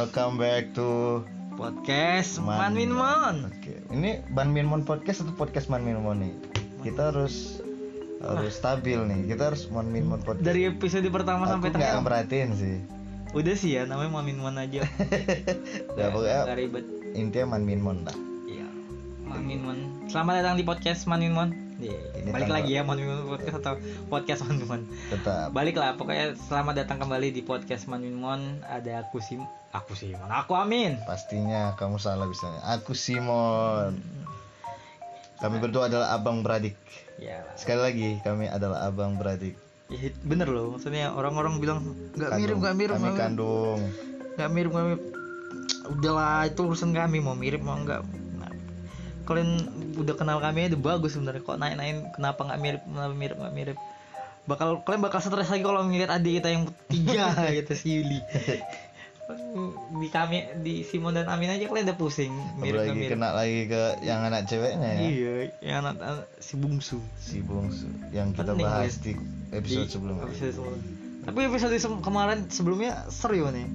welcome back to podcast Man- Man Min Mon. Oke, ini Ban Minmon podcast atau podcast Man Minmon nih? Kita harus harus stabil nih. Kita harus Man Minmon podcast. Dari episode pertama Aku sampai terakhir. merhatiin sih. Udah sih ya namanya Man Min Mon aja. Udah pokoknya ribet. intinya Man Minmon lah. Iya. Man Min Mon. Selamat datang di podcast Man Min Mon. Iya. Ini Balik lagi ya Man Min Mon podcast atau podcast Man Min Mon. Tetap. Balik lah pokoknya selamat datang kembali di podcast Man Min Mon. Ada aku Sim aku Simon. Aku Amin. Pastinya kamu salah bisanya. Aku Simon. Kami berdua adalah abang beradik. Ya. Sekali lagi kami adalah abang beradik. Ya, bener loh maksudnya orang-orang bilang nggak mirip nggak mirip Kami nggak mirip." kandung. nggak mirip nggak mirip udahlah itu urusan kami mau mirip mau enggak kalian udah kenal kami udah bagus sebenarnya. Kok naik naikin kenapa nggak mirip kenapa mirip nggak mirip? Bakal kalian bakal stres lagi kalau ngeliat adik kita yang tiga gitu si Yuli. Di kami di Simon dan Amin aja kalian udah pusing mirip Apalagi mirip. kena lagi ke yang anak ceweknya ya. iya yang anak, anak si bungsu. Si bungsu yang kita Penting, bahas di episode Di sebelumnya. episode sebelumnya. tapi episode se- kemarin sebelumnya seru nih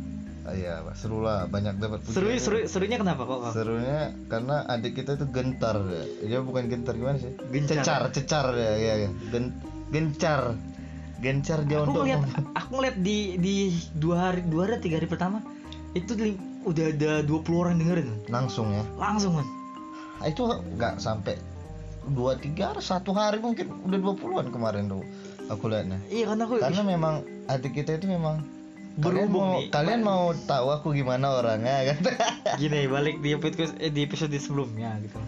iya, seru lah, banyak dapat seru pujian. seru serunya kenapa kok? Serunya karena adik kita itu gentar ya. Dia bukan gentar gimana sih? Gencar. Cecar, cecar ya, ya, ya. Gen, gencar. Gencar dia aku untuk ngeliat aku ngeliat di di dua hari dua hari tiga hari pertama itu li- udah ada 20 orang dengerin langsung ya. langsung kan Itu nggak sampai dua tiga satu hari mungkin udah 20-an kemarin tuh aku lihatnya. iya kan aku Karena memang adik kita itu memang kalian Berhubung mau nih. kalian mau tahu aku gimana orangnya kan? gini balik di episode eh, di episode sebelumnya gitu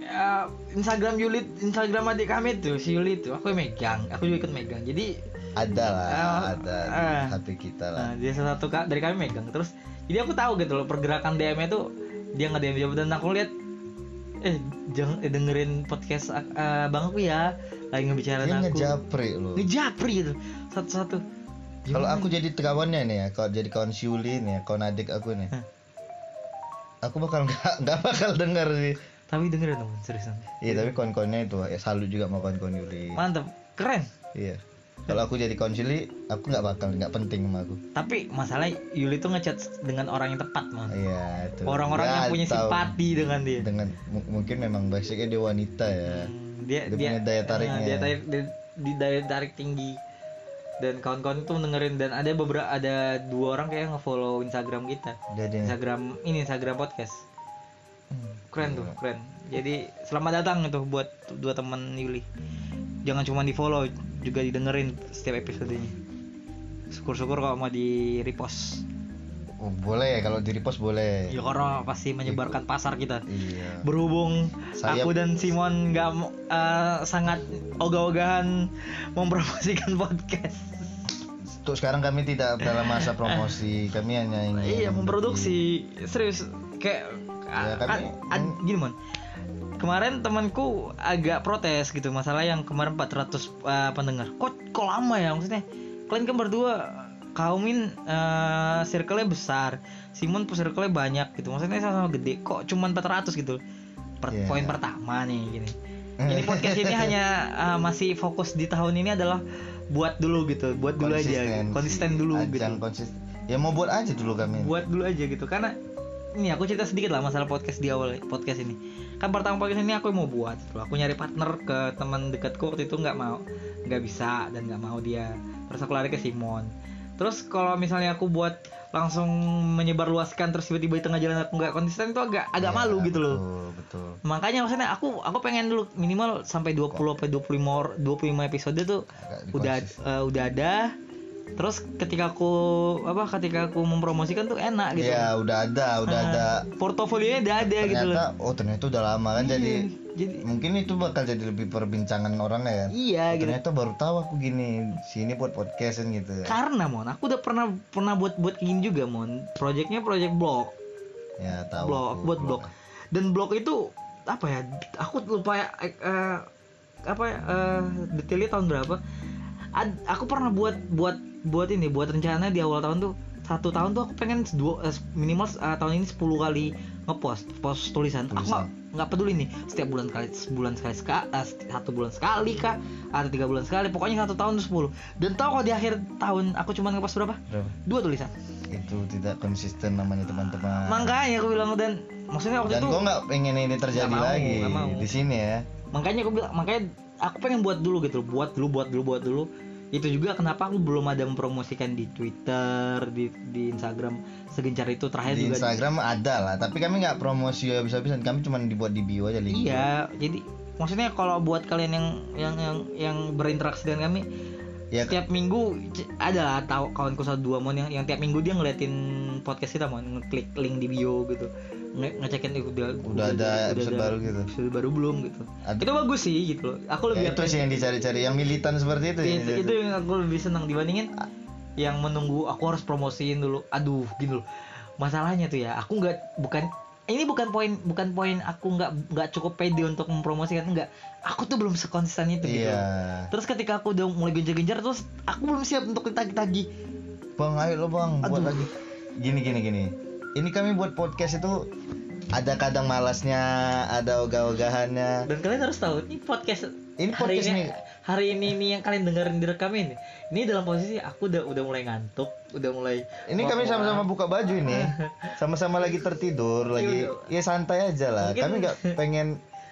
Ya, Instagram Yuli Instagram adik kami tuh si Yuli tuh aku megang aku juga ikut megang jadi ada lah, Ah, ada di ah. HP kita lah. nah, dia salah satu kak dari kami megang terus jadi aku tahu gitu loh pergerakan DM nya tuh dia nggak DM jawab dan aku lihat eh jangan eh, dengerin podcast uh, bang aku ya lagi Dia aku ngejapri loh. ngejapri gitu satu-satu Kalau aku jadi kawannya nih ya, kalau jadi kawan si Yuli nih, ya, kawan adik aku nih, Hah. aku bakal nggak nggak bakal denger sih. tapi dengerin teman seriusan Iya tapi kawan-kawannya itu ya salut juga sama kawan-kawan Yuli. mantep keren Iya. Kalau aku jadi kawan si Yuli, aku nggak bakal nggak penting sama aku. tapi masalah Yuli tuh ngechat dengan orang yang tepat man Iya itu. orang-orang Ya, yang punya tahu. simpati dengan dia Dengan mu- mungkin memang basicnya dia wanita ya. Hmm, dia Dia punya daya tariknya. eh, dia tarik dia, di daya tarik tinggi dan kawan-kawan tuh dengerin dan ada beberapa ada dua orang kayak ngefollow Instagram kita. Jadi Instagram ini Instagram podcast. Keren tuh keren. Jadi selamat datang itu buat dua teman Yuli. Jangan cuma di follow juga didengerin setiap episodenya syukur-syukur kalau mau di repost oh, boleh kalau di repost boleh. ya karena pasti menyebarkan pasar kita. Iya. berhubung Saya- aku dan Simon nggak eh, sangat ogah-ogahan mempromosikan podcast. Untuk sekarang kami tidak dalam masa promosi, kami hanya ingin iya memproduksi. Serius kayak Ya, kan, kami- ad- gini mon. Kemarin temanku agak protes gitu masalah yang kemarin 400 eh, pendengar. Kok kok lama ya maksudnya? Kalian kan berdua kaumin eh, circle-nya besar. Simon pun circle-nya banyak gitu. Maksudnya sama-sama gede kok cuman 400 gitu Per- Iya. poin pertama nih gini. Ini podcast ini hanya eh, masih fokus di tahun ini adalah buat dulu gitu. Buat dulu aja Konsistensi. konsisten dulu Ajang gitu. konsisten. Ya mau buat aja dulu kami. buat dulu aja gitu. Karena ini aku cerita sedikit lah masalah podcast di awal podcast ini. Kan pertama podcast ini aku mau buat gitu. aku nyari partner ke teman dekatku waktu itu nggak mau nggak bisa dan nggak mau dia. Terus aku lari ke Simon terus kalau misalnya aku buat langsung menyebarluaskan terus tiba-tiba di tengah jalan aku nggak konsisten itu agak agak Ya, malu gitu loh. Betul, betul. makanya maksudnya aku aku pengen dulu minimal sampai 20 sampai 25 or- 25 episode tuh Agak udah eh, udah ada terus ketika aku apa ketika aku mempromosikan tuh enak gitu Ya udah ada, udah Nah, ada. portofolionya udah ada gitu loh Ternyata, oh ternyata udah lama kan jadi jadi mungkin itu bakal jadi lebih perbincangan orang ya. iya Oh, gitu ternyata baru tahu aku gini, sini buat podcastan gitu ya. karena mon aku udah pernah pernah buat buat gini juga mon projectnya project blog Ya tahu. blog aku, aku buat blog dan blog itu apa ya aku lupa ya eh, apa ya eh, detailnya tahun berapa Ad- aku pernah buat buat buat ini buat rencana di awal tahun tuh satu tahun tuh aku pengen dua, eh, minimal eh, tahun ini 10 kali ngepost post tulisan, aku Tulisan. nggak nggak peduli nih setiap bulan kali sebulan sekali ska- eh, satu bulan sekali kah atau tiga bulan sekali pokoknya satu tahun tuh 10 dan tahu kalau di akhir tahun aku cuma ngepost berapa? Berapa? dua tulisan. Itu tidak konsisten namanya teman-teman. Makanya aku bilang dan maksudnya waktu dan itu gue nggak pengen ini terjadi mau, lagi di sini ya. Makanya aku bilang makanya aku pengen buat dulu gitu buat dulu buat dulu buat dulu itu juga kenapa aku belum ada mempromosikan di Twitter di di Instagram segencar itu terakhir di juga. Instagram ada lah tapi kami nggak promosi habis-habisan kami cuma dibuat di bio aja link iya jadi maksudnya kalau buat kalian yang yang yang yang berinteraksi dengan kami ya. setiap minggu ada lah tahu kawanku satu dua mon yang yang tiap minggu dia ngeliatin podcast kita mon. Ngeklik link di bio gitu ngecekin itu udah, Udah ada episode baru gitu. episode baru belum gitu. Ada- itu bagus sih gitu loh. Aku lebih Ya, itu sih yang dicari-cari yang militan seperti itu, ya. itu, itu yang aku lebih senang dibandingin yang menunggu aku harus promosiin dulu. Aduh gitu loh. Masalahnya tuh ya aku nggak bukan ini bukan poin bukan poin aku nggak nggak cukup pede untuk mempromosikan enggak aku tuh belum sekonsisten itu gitu. Iya. Terus ketika aku udah mulai genjar-genjar terus aku belum siap untuk ditagi-tagi bang ayo lo bang buat Aduh. lagi. Gini gini gini ini kami buat podcast itu ada kadang malasnya ada ogah-ogahannya. Dan kalian harus tahu ini podcast Ini hari podcast ini nih. hari ini nih yang kalian dengerin direkam ini. Ini dalam posisi aku udah udah mulai ngantuk udah mulai ini kami sama-sama buka baju ini. Sama-sama lagi tertidur lagi ya santai aja lah. Mungkin- kami nggak pengen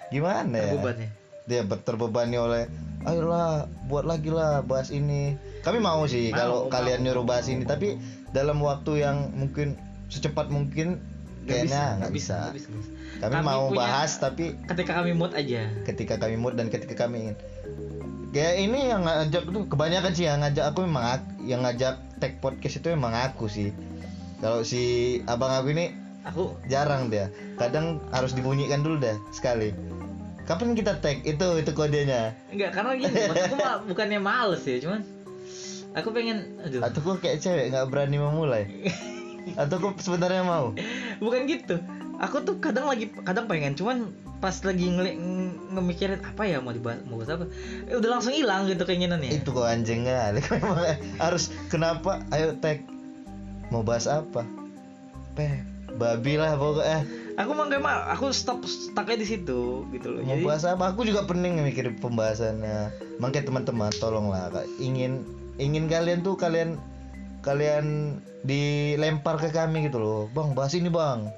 gimana ya. Dia ber- terbebani oleh ayolah buat lagi lah bahas ini. Kami mau sih kalau kalian nyuruh bahas ini tapi dalam waktu yang mungkin secepat mungkin kayaknya nggak bisa, nggak bisa, nggak bisa. kami, Kami mau punya- bahas tapi ketika kami mood aja. ketika kami mood dan ketika kami ingin. Kayak ini yang ngajak tuh kebanyakan sih yang ngajak aku memang yang ngajak tag podcast itu memang aku sih. Kalau si abang aku ini aku jarang dia. Kadang harus dibunyikan dulu dah sekali. Kapan kita tag itu itu kodenya. Enggak karena gini maksudku ma- bukannya males ya cuman aku pengen aduh. Atau kayak cewek nggak berani memulai atau kok sebenarnya mau? Bukan gitu. Aku tuh kadang lagi kadang pengen. Cuman pas lagi ngeli ng- ngemikirin apa ya mau dibahas mau bahas apa? Eh, udah langsung hilang gitu keinginannya. Itu kok anjing memang harus kenapa? Ayo tag mau bahas apa? Peh babi lah pokoknya. Aku mah gak mau. Aku stop stucknya di situ gitu loh. Mau jadi bahas apa? Aku juga pening mikirin pembahasannya. Makanya teman-teman tolonglah Kak. ingin ingin kalian tuh kalian kalian dilempar ke kami gitu loh. Bang bahas ini bang.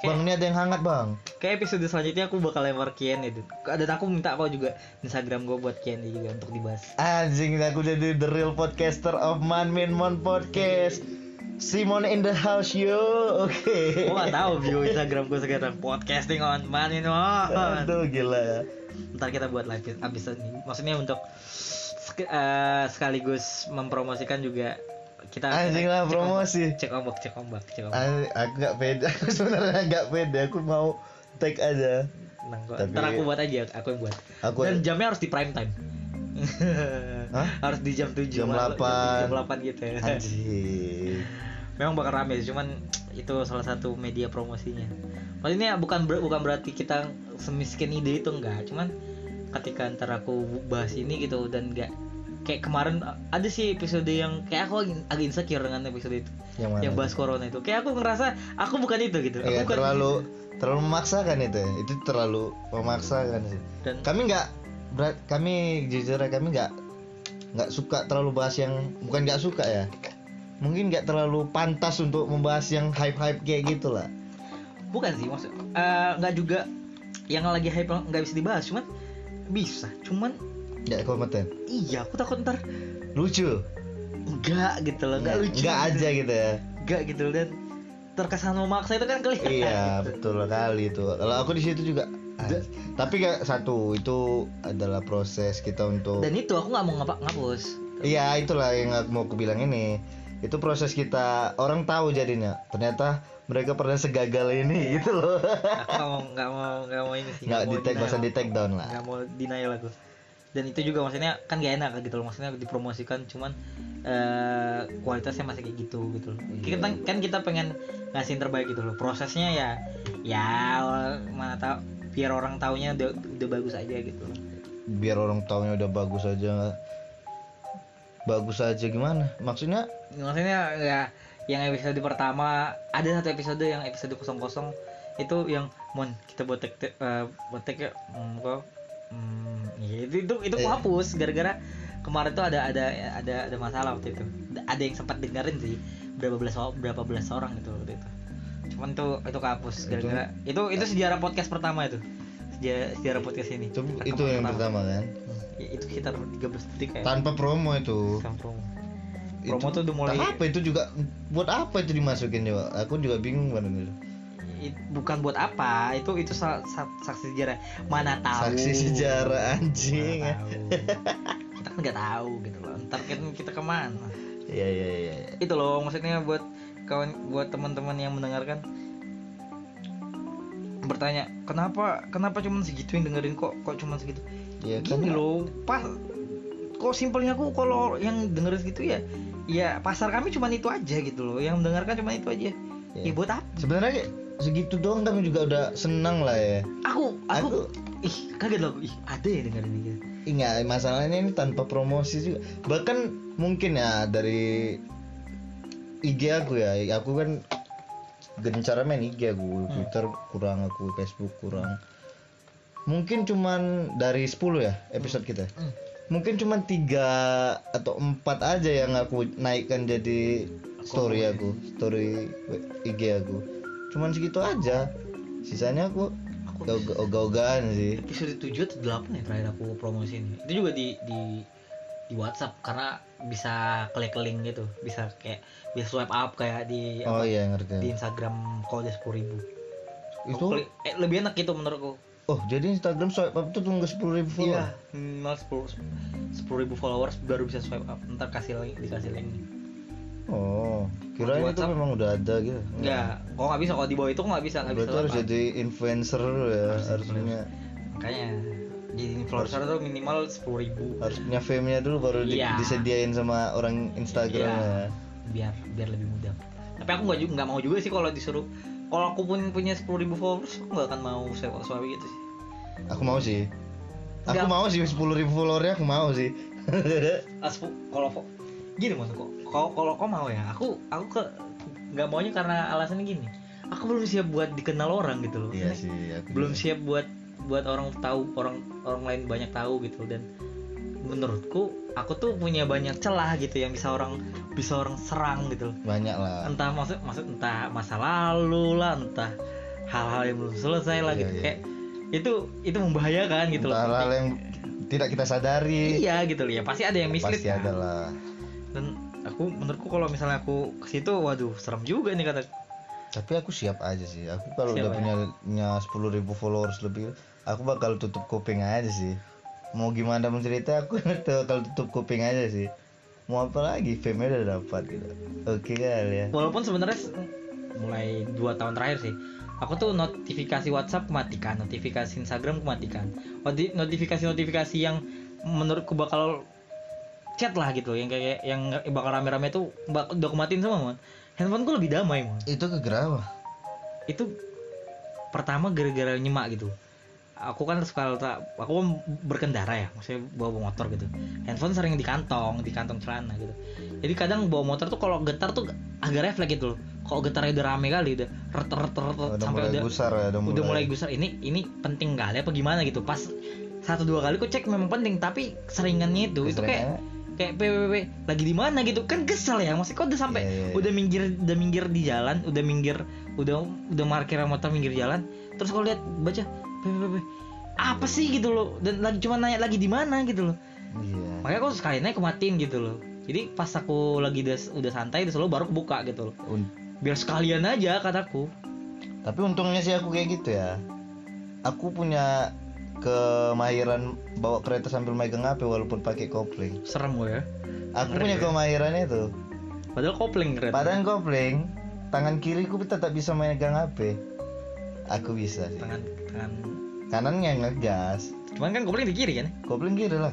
Bang ini ada yang hangat bang. Kayak episode selanjutnya aku bakal lempar Kian itu dan aku minta kau juga Instagram gue buat Kian juga untuk dibahas. Anjing aku jadi the real podcaster of Man Min Mon Podcast. Simon in the house yo. Oke. Gue gak tahu view Instagram gue sekarang. Podcasting on money no. aduh gila ya. Ntar kita buat live abis ini. Maksudnya untuk eh, sekaligus mempromosikan juga kita Anjing lah, cek promosi. Cek ombak, cek ombak, cek ombak. Aku gak pede aku sebenarnya gak pede aku mau tag aja Tenang. Tapi- Ntar aku buat aja, aku yang buat. Aku- Dan jamnya harus di prime time. Hah? harus di jam 7 Jam malam, 8. Jam 8 gitu ya. anjing Memang bakal rame sih, cuman itu salah satu media promosinya. Maksudnya bukan ber- bukan berarti kita semiskin ide itu enggak, cuman ketika ntar aku bahas ini gitu dan enggak kayak kemarin ada sih episode yang kayak aku agak- insecure dengan episode itu. Yang mana yang bahas corona itu. Kayak aku ngerasa aku bukan itu gitu. Iya, aku bukan terlalu terlalu memaksakan itu. Ya. itu terlalu memaksakan sih dan kami nggak berat kami jujur aja kami nggak nggak suka terlalu bahas yang bukan nggak suka ya. Mungkin nggak terlalu pantas untuk membahas yang hype hype kayak gitu lah bukan sih maksud eh, nggak juga yang lagi hype nggak bisa dibahas cuman bisa. Cuman nggak kompeten iya aku takut ntar. Lucu? Enggak gitu loh enggak lucu nggak aja gitu ya? Enggak gitu loh dan. Terkesan memaksa itu kan kelihatan. Iya betul kali itu. Kalau aku di situ juga ah, tapi gak satu itu adalah proses kita untuk dan itu aku nggak mau ngapa ngapus. Iya itulah yang aku mau aku bilang ini. Itu proses kita orang tahu jadinya. Ternyata mereka pernah segagal ini gitu loh. Nggak mau nggak mau nggak mau ini sih nggak di usah denial. di take down lah. Nggak mau denial aku dan itu juga maksudnya kan gak enak gitu loh maksudnya dipromosikan cuman eh kualitasnya masih kayak gitu gitu loh. Iya. kita kan kita pengen ngasih yang terbaik gitu loh. Prosesnya ya ya mana tahu biar orang taunya udah, udah bagus aja gitu loh. Biar orang taunya udah bagus aja bagus aja gimana? Maksudnya? Maksudnya ya yang episode pertama ada satu episode yang episode kosong kosong itu yang mon kita buat tag- eh, buat tag ya hmm, kok hmm, ya itu itu itu aku Eh. hapus gara-gara kemarin tuh ada ada ada ada masalah waktu itu. Ada yang sempat dengerin sih berapa belas berapa belas orang gitu waktu itu. Cuman tuh itu kehapus Itu- gara-gara itu itu sejarah podcast pertama itu. Sejarah, sejarah podcast ini. Itu, Rekaman itu yang pertama. kan? Hmm, ya, itu sekitar 13 detik kayak tanpa promo itu. Bukan promo. Itu- promo tuh udah mulai apa itu juga buat apa itu dimasukin coba aku juga bingung kan itu i- bukan buat apa itu itu sa- sa- saksi sejarah. Mana tahu. Saksi sejarah anjing. Mana tahu. kita kan nggak tahu gitu loh. Ntar kita, kita ke mana? Iya iya iya iya. itu loh maksudnya buat kawan buat teman-teman yang mendengarkan. Bertanya kenapa kenapa cuman segitu yang dengerin kok kok cuman segitu? Kan gini loh pas kok simpelnya aku kalau yang dengerin segitu ya ya pasar kami cuman itu aja gitu loh. Yang mendengarkan cuman itu aja. Iya. ya buat apa? Sebenarnya segitu doang kami juga udah senang lah ya. Aku aku, Aku- ih kaget loh. Ih ada ya dengerin gitu Ingat masalahnya ini tanpa promosi juga bahkan mungkin ya dari IG aku ya. Aku kan gencar main IG aku. Twitter kurang aku Facebook kurang. Mungkin cuman dari 10 ya episode kita Hmm. mungkin cuman tiga atau empat aja yang aku naikkan jadi story aku story IG aku cuman segitu aja. Sisanya aku ogah-ogahan sih. Episode 7 atau 8 ya terakhir aku promosi ini? Itu juga di di di WhatsApp karena bisa klik link gitu. Bisa kayak bisa swipe up kayak di oh apa, iya di ngerti Instagram kode sepuluh ribu. Itu? eh, lebih enak gitu menurutku. Oh jadi Instagram swipe up tuh tunggu sepuluh ribu follower? Iya minimal sepuluh sepuluh ribu followers baru bisa swipe up. Ntar kasih link dikasih link oh kirain Di itu memang udah ada gitu. Enggak kok nggak bisa kalau di bawah itu nggak bisa nggak bisa harus jadi influencer dulu ya Harus punya makanya jadi influencer tuh minimal sepuluh ribu. Harus punya fame-nya dulu baru di- Iya. disediain sama orang Instagram Iya. ya. Biar biar lebih mudah. Tapi aku nggak juga nggak mau juga sih kalau disuruh kalau aku pun punya sepuluh ribu followers aku nggak akan mau swipe swipe gitu sih. Aku mau sih. Aku Enggak. mau sih sepuluh ribu followernya aku mau sih. Aspu kalau fo- gini maksudku kalau kalau kau mau ya aku aku ke nggak maunya karena alasannya gini. Aku belum siap buat dikenal orang gitu loh. Iya sih aku belum juga. siap buat buat orang tahu orang orang lain banyak tahu gitu dan menurutku aku tuh punya banyak celah gitu yang bisa orang bisa orang serang gitu banyak lah. Entah maksud maksud entah masa lalu lah entah hal-hal yang belum selesai lah Iya, gitu. iya. kayak itu itu membahayakan gitu loh. Hal-hal yang tidak kita sadari. Iya gitu loh ya pasti ada yang mislead pasti kan. ada lah. Dan aku menurutku kalau misalnya aku ke situ waduh serem juga nih kata tapi aku siap aja sih. Aku kalau udah ya? punya punya sepuluh ribu followers lebih aku bakal tutup kuping aja sih. Mau gimana pun cerita aku bakal tutup kuping aja sih. Mau apa lagi fame udah dapat gitu. Oke kali ya. Walaupun sebenarnya se- mulai dua tahun terakhir sih aku tuh notifikasi WhatsApp matikan notifikasi Instagram matikan notifikasi notifikasi yang menurutku bakal chat lah gitu yang kayak yang bakal rame-rame tuh bak- udah kumatin semua man handphoneku lebih damai man itu ke gerama itu pertama gara-gara nyemak gitu. Aku kan suka tak aku kan berkendara ya maksudnya bawa motor gitu. Handphone sering di kantong di kantong celana gitu. Jadi kadang bawa motor tuh kalau getar tuh agak refleks gitu loh. Kalau getarnya udah rame kali udah ret ret ret, ret, udah sampai mulai udah gusar ya udah mulai, udah mulai gusar. Ini ini penting kali apa gimana gitu. Pas satu dua kali kok cek memang penting tapi seringannya itu itu kayak kayak PPP lagi di mana? Gitu. Kan kesel ya maksudnya kok udah sampai Iya, iya, iya. udah minggir udah minggir di jalan udah minggir udah udah parkir motor minggir jalan terus kalau lihat baca PPP apa sih? Gitu loh. Dan lagi cuma nanya lagi di mana? Gitu loh. Iya. Makanya aku sekali naik kematin gitu loh. Jadi pas aku lagi udah, udah santai udah selalu baru buka gitu loh. Biar sekalian aja kataku. Tapi untungnya sih aku kayak gitu ya. Aku punya kemahiran bawa kereta sambil megang HP walaupun pakai kopling serem gue ya aku Ngeri punya ya. kemahiran itu padahal kopling keren Padahal kopling, tangan kiriku tetap bisa megang HP. Aku bisa sih. tangan tangan Kanannya ngegas, cuman kan kopling di kiri kan kopling kiri lah.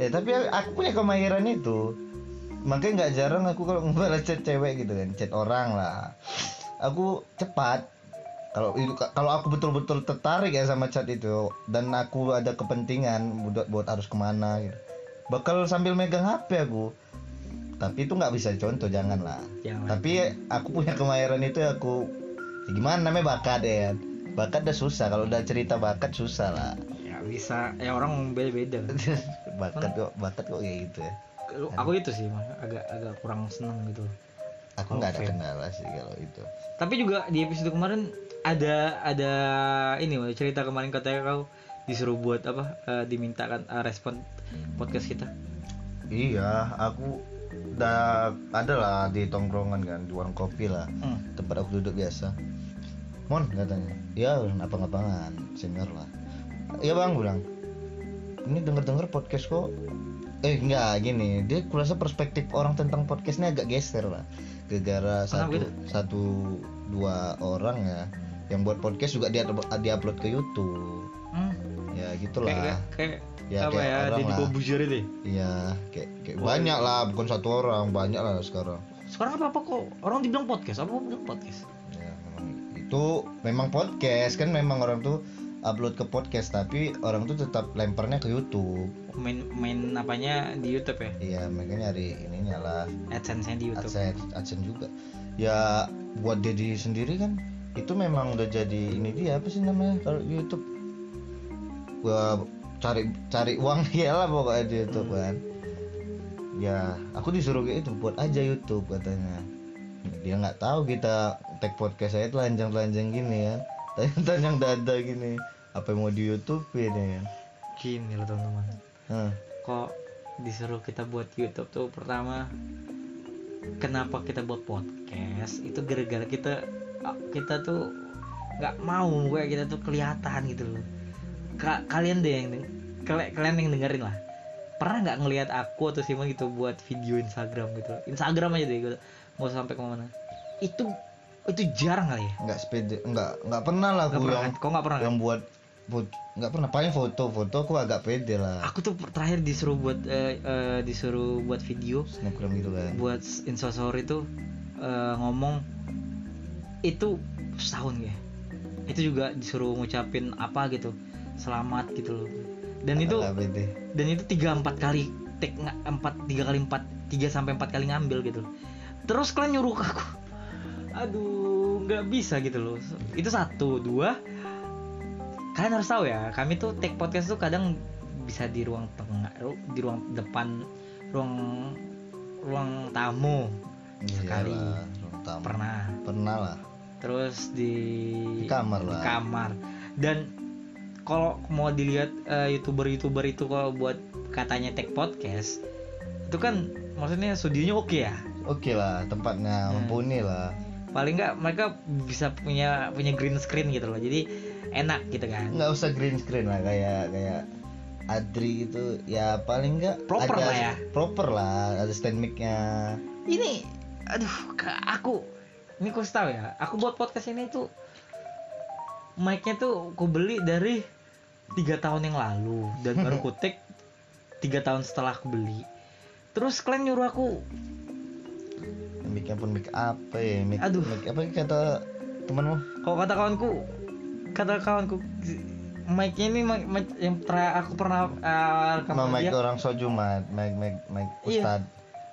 Eh tapi aku punya kemahiran itu. Makanya nggak jarang aku kalau ngebalas chat cewek gitu kan, chat orang lah. Aku cepat. Kalau itu kalau aku betul-betul tertarik ya sama chat itu dan aku ada kepentingan buat buat harus ke mana gitu. Bakal sambil megang HP aku. Tapi itu nggak bisa contoh jangan lah. Jangan. Tapi aku punya kemahiran itu aku ya gimana namanya bakat ya? Bakat udah susah kalau udah cerita bakat susah lah. ya bisa ya orang beda-beda bakat kok bakat kok kayak gitu ya. aku itu sih agak agak kurang seneng gitu aku nggak ada kendala sih kalau itu. Tapi juga di episode kemarin ada ada ini cerita kemarin katanya kau disuruh buat apa eh, dimintakan eh, respon podcast kita. iya aku udah ada lah di tongkrongan kan di warung kopi lah. Hmm. tempat aku duduk biasa. Mon katanya. Ya apa ngapangan senior lah. Iya bang bilang ini denger denger podcast kok. Eh enggak gini dia kurasa perspektif orang tentang podcast ini agak geser lah gara-gara satu gitu? satu dua orang ya yang buat podcast juga dia dia upload ke YouTube Hmm. ya Kayak gitulah kayak Ya, apa kayak ya lah. Kobuzier itu. ya? iya kayak, kayak banyak lah bukan satu orang banyak lah sekarang Sekarang apa apa kok orang dibilang podcast? Apa bilang podcast? ya memang itu memang podcast kan memang orang tuh upload ke podcast tapi orang tuh tetap lemparnya ke YouTube. Main main apanya? Di YouTube ya? iya mereka nyari ininya lah. AdSense-nya di YouTube. AdSense AdSense juga. Ya buat Dedi sendiri kan itu memang udah jadi ini dia apa sih namanya kalau di YouTube? Gua cari cari uang dia lah pokoknya di YouTube Hmm. kan. Ya aku disuruh kayak itu buat aja YouTube katanya. Dia nggak tahu kita tag podcast saya telanjang-telanjang gini kan. Telanjang dada gini apa yang mau di YouTube ini kan Gini loh teman-teman. Hah, Kok disuruh kita buat YouTube tuh pertama kenapa kita buat podcast? Itu gara-gara kita kita tuh nggak mau kayak kita tuh kelihatan gitu loh. Ka- kalian deh yang kalian yang dengerin lah. Pernah nggak ngelihat aku atau Simon gitu buat video Instagram gitu? Instagram aja deh gitu usah sampai ke mana. Itu itu jarang kali ya. Nggak sepede nggak nggak pernah lah pernah. yang kan? kok nggak pernah? kan? yang buat foto nggak pernah paling foto foto aku agak pede lah. Aku tuh terakhir disuruh buat eh, eh, disuruh buat video. Snapgram gitu kan. Buat instastory itu eh, ngomong itu setahun ya. Itu juga disuruh ngucapin apa gitu selamat gitu loh. Dan itu pede. dan itu tiga empat kali nga- empat tiga kali empat tiga sampai empat kali ngambil gitu. Terus kalian nyuruh aku. Aduh nggak bisa gitu loh. Itu satu dua kalian harus tahu ya kami tuh take podcast tuh kadang bisa di ruang tengah ru- di ruang depan ruang ruang tamu. Sekali. Iyalah, ruang tamu. pernah. Pernah lah. Terus di Di kamar di lah. kamar. Dan kalau mau dilihat eh, youtuber-youtuber itu kalau buat katanya take podcast itu kan maksudnya studionya oke ya? Oke lah tempatnya Hmm. mumpuni lah. Paling nggak mereka bisa punya punya green screen gitu loh. Jadi enak gitu kan. Nggak usah green screen lah kayak kayak Adri gitu ya paling nggak Proper ada- lah ya. proper lah ada stand mic-nya. Ini aduh aku ini kau tahu ya aku buat podcast ini tuh mic-nya tuh aku beli dari tiga tahun yang lalu dan baru kutek tiga tahun setelah aku beli. Terus kalian nyuruh aku. Mic-nya pun mic apa ya? Mic, Aduh. mic apa kata temanmu kalau kata kawanku kata kawanku mic-nya ini mic, mic yang terakhir aku pernah uh, rekam sama mic dia. orang sojumat mic mic mic Iya. ustad.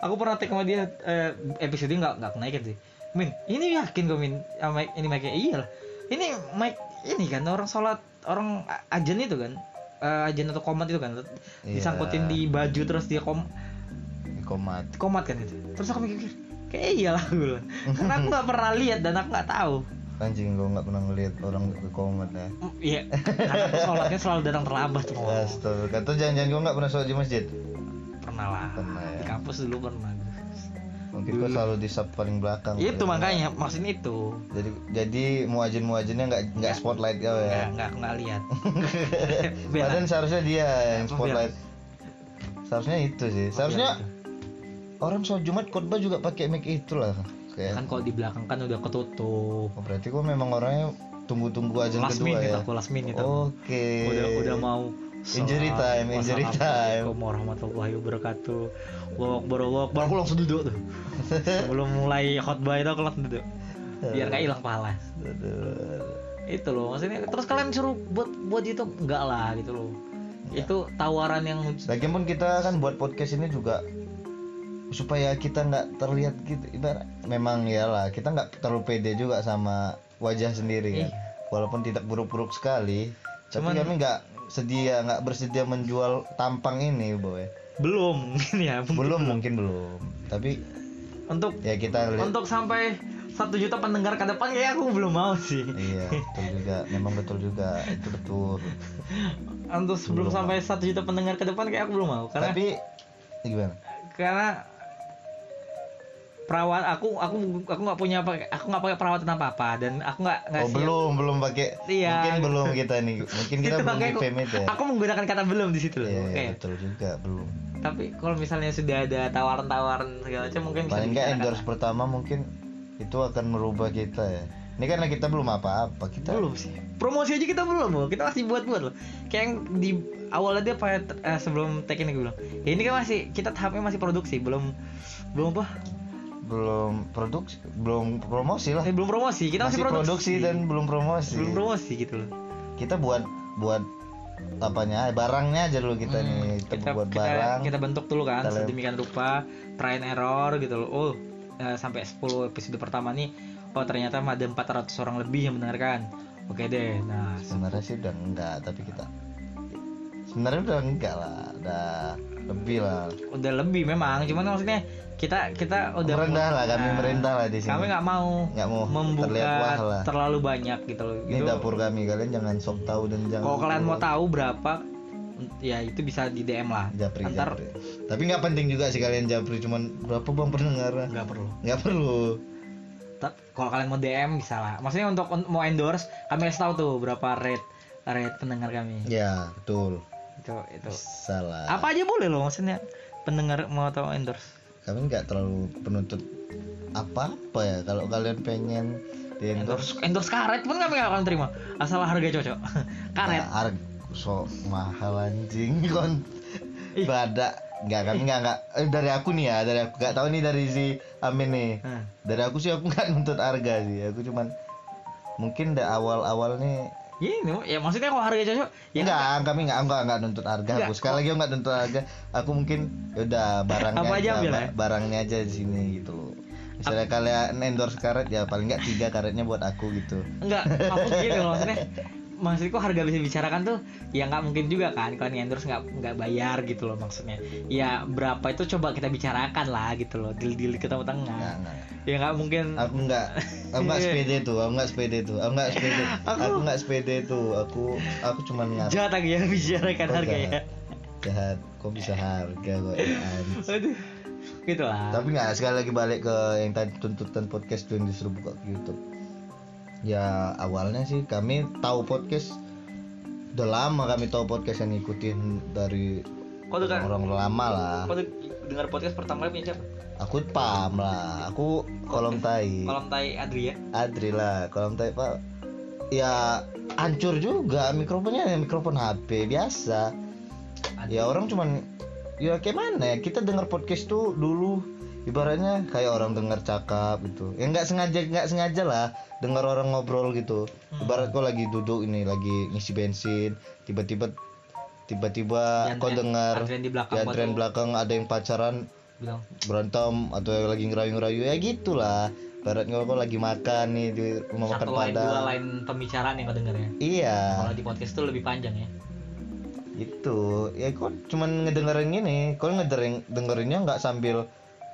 Aku pernah tag sama dia eh, episode ini nggak nggak naikin sih. Min ini yakin kau Min? Ah, mic ini mic iya lah. Ini mic ini kan orang sholat orang ajan itu kan Eh, ajan atau komat itu kan Iya. disangkutin di baju terus dia kom komat. komat kan itu. Terus aku mikir kayak iyalah gue karena aku nggak pernah lihat dan aku nggak tahu anjing gue nggak pernah ngeliat orang ke komat ya. Mm, iya. Karena aku sholatnya selalu datang terlambat oh, Astaga, kata jangan-jangan gue nggak pernah sholat di masjid? Pernah lah. Pernah ya. di kampus dulu pernah. Mungkin gue selalu di sub paling belakang itu Jadi- makanya. Maksudnya itu. Jadi jadi muajin muajinnya nggak nggak. spotlight kau ya? Nggak nggak lihat. Padahal seharusnya dia yang Oh, spotlight. Seharusnya itu sih. Seharusnya orang sholat jumat khotbah juga pakai mic itu lah. Kayak kan kalau di belakang kan udah ketutup. Oh, berarti gue memang orangnya tunggu-tunggu aja last kedua minute ya? aku last minute oke. Udah udah mau Injury time, injury Wassalamualaikum warahmatullahi wabarakatuh. Allahu akbar Allahu akbar aku langsung duduk tuh. Sebelum mulai khotbah itu aku langsung duduk. Biar nggak hilang pahala. Itu loh maksudnya terus kalian suruh buat buat itu? Enggak lah gitu loh. Ya. itu tawaran yang Lagian pun kita kan buat podcast ini juga supaya kita nggak terlihat gitu. Ibarat memang ya lah kita nggak terlalu pede juga sama wajah sendiri kan. Iya. walaupun tidak buruk-buruk sekali Cuman- tapi kami nggak sedia nggak bersedia menjual tampang ini boy. Belum ini ya belum mungkin belum. Tapi untuk ya kita lihat. untuk sampai satu juta pendengar ke depan kayak aku belum mau sih. Iya betul juga. Memang betul juga. Itu betul. Untuk sebelum Belum sampai satu juta pendengar ke depan kayak aku belum mau. Karena tapi gimana? karena perawat aku aku aku nggak punya apa aku nggak pakai perawatan apa apa dan aku nggak nggak oh siap. belum belum pakai. Iya. mungkin belum kita nih. Mungkin kita belum di aku- ya. aku menggunakan kata belum di situ loh. Iya, Oke. betul juga belum. Tapi kalau misalnya sudah ada tawaran-tawaran segala macam mungkin paling nggak endorse lah. pertama mungkin itu akan merubah kita ya. Ini karena kita belum apa-apa kita belum sih. Promosi aja kita belum loh kita masih buat-buat loh. Kayak yang di awalnya dia pada eh, sebelum tag ini gue bilang ya ini kan masih kita tahapnya masih produksi belum belum apa belum produksi belum promosi lah. Eh, belum promosi kita masih, masih produksi. dan belum promosi. Belum promosi gitu loh. Kita buat buat apanya barangnya aja dulu kita Hmm, nih. Kita, kita, buat kita, barang. kita bentuk dulu kan Kita sedemikian rupa try and error gitu loh. Oh eh, sampai 10 episode pertama nih oh ternyata ada 400 orang lebih yang mendengarkan. Oke deh nah. Sebenarnya sih udah enggak tapi kita sebenarnya udah enggak lah udah lebih lah. Udah lebih memang cuman maksudnya kita kita udah merendah lah kami Nah, merendah lah di sini. kami nggak mau nggak mau membuka terlihat wah lah. terlalu banyak gitu loh. Ini Itu- dapur kami kalian jangan sok tahu dan jangan kalau kalian mau tahu berapa ya itu bisa di DM lah. Japri ntar japri. Tapi nggak penting juga sih kalian japri cuman berapa bang pendengar? Nggak perlu. Nggak perlu. Kalau kalian mau DM bisa lah. Maksudnya untuk un- mau endorse kami kasih tahu tuh berapa rate rate pendengar kami. Ya betul itu itu. Salah. Apa aja boleh loh maksudnya? Pendengar mau tahu endorse? Kami nggak terlalu penuntut apa apa ya. Kalau kalian pengen di endorse endorse karet pun kami gak akan terima. Asal harga cocok. Karet. Nah, harga so mahal anjing kon. Badak nggak kami nggak nggak. Eh, dari aku nih ya dari aku. Nggak tahu nih dari si Amin nih. Nah, dari aku sih aku nggak nuntut harga sih. Aku cuman mungkin da awal awal nih ini ya maksudnya kalau harga cocok ya enggak kami enggak enggak enggak nuntut harga. Enggak, aku sekali lagi enggak nuntut harga. Aku mungkin yaudah barangnya Apa aja aja, ya? barangnya aja di sini gitu misalnya kalian endorse karet ya paling enggak tiga karetnya buat aku gitu. Enggak aku gini loh maksudnya maksudku harga bisa dibicarakan tuh ya nggak mungkin juga kan kalau yang endorse nggak nggak bayar gitu loh maksudnya ya berapa itu coba kita bicarakan lah gitu loh deal deal kita enggak, tengah enggak. ya nggak mungkin aku enggak aku enggak sepede tuh aku enggak sepede tuh aku enggak sepede Aku- aku enggak sepede tuh aku aku cuman ngarep jahat lagi ya bicarakan Kok harga ya jahat? kok bisa harga kok ya. Aduh, gitu lah tapi nggak sekali lagi balik ke yang tadi tuntutan podcast tuh yang disuruh buka ke YouTube ya awalnya sih kami tahu podcast. Udah lama kami tahu podcast yang ngikutin dari kok tuh kan orang lama lah. Tuh dengar podcast pertama kali punya siapa? Aku pam lah. Aku kolom tai. Kolam tai Adri ya? Adri lah. Kolom tai pak. Ya hancur juga mikrofonnya. Ya mikrofon HP biasa. Ya orang cuman ya kayak mana ya? Kita dengar podcast tuh dulu ibaratnya kayak orang dengar cakap gitu. Ya nggak sengaja nggak sengaja lah dengar orang ngobrol gitu. Hmm. ibarat kau lagi duduk ini lagi ngisi bensin tiba-tiba tiba-tiba kau dengar di belakang antrian waktu- belakang ada yang pacaran bilang. berantem atau yang lagi ngerayu-ngerayu ya gitulah. Ibarat kau lagi makan nih di rumah makan satu lain dua padang. lain pembicaraan yang kau dengar ya? Iya. Kalau di podcast tuh lebih panjang ya? Itu ya kok cuman ngedengerin gini kau ngedengerin dengerinnya nggak sambil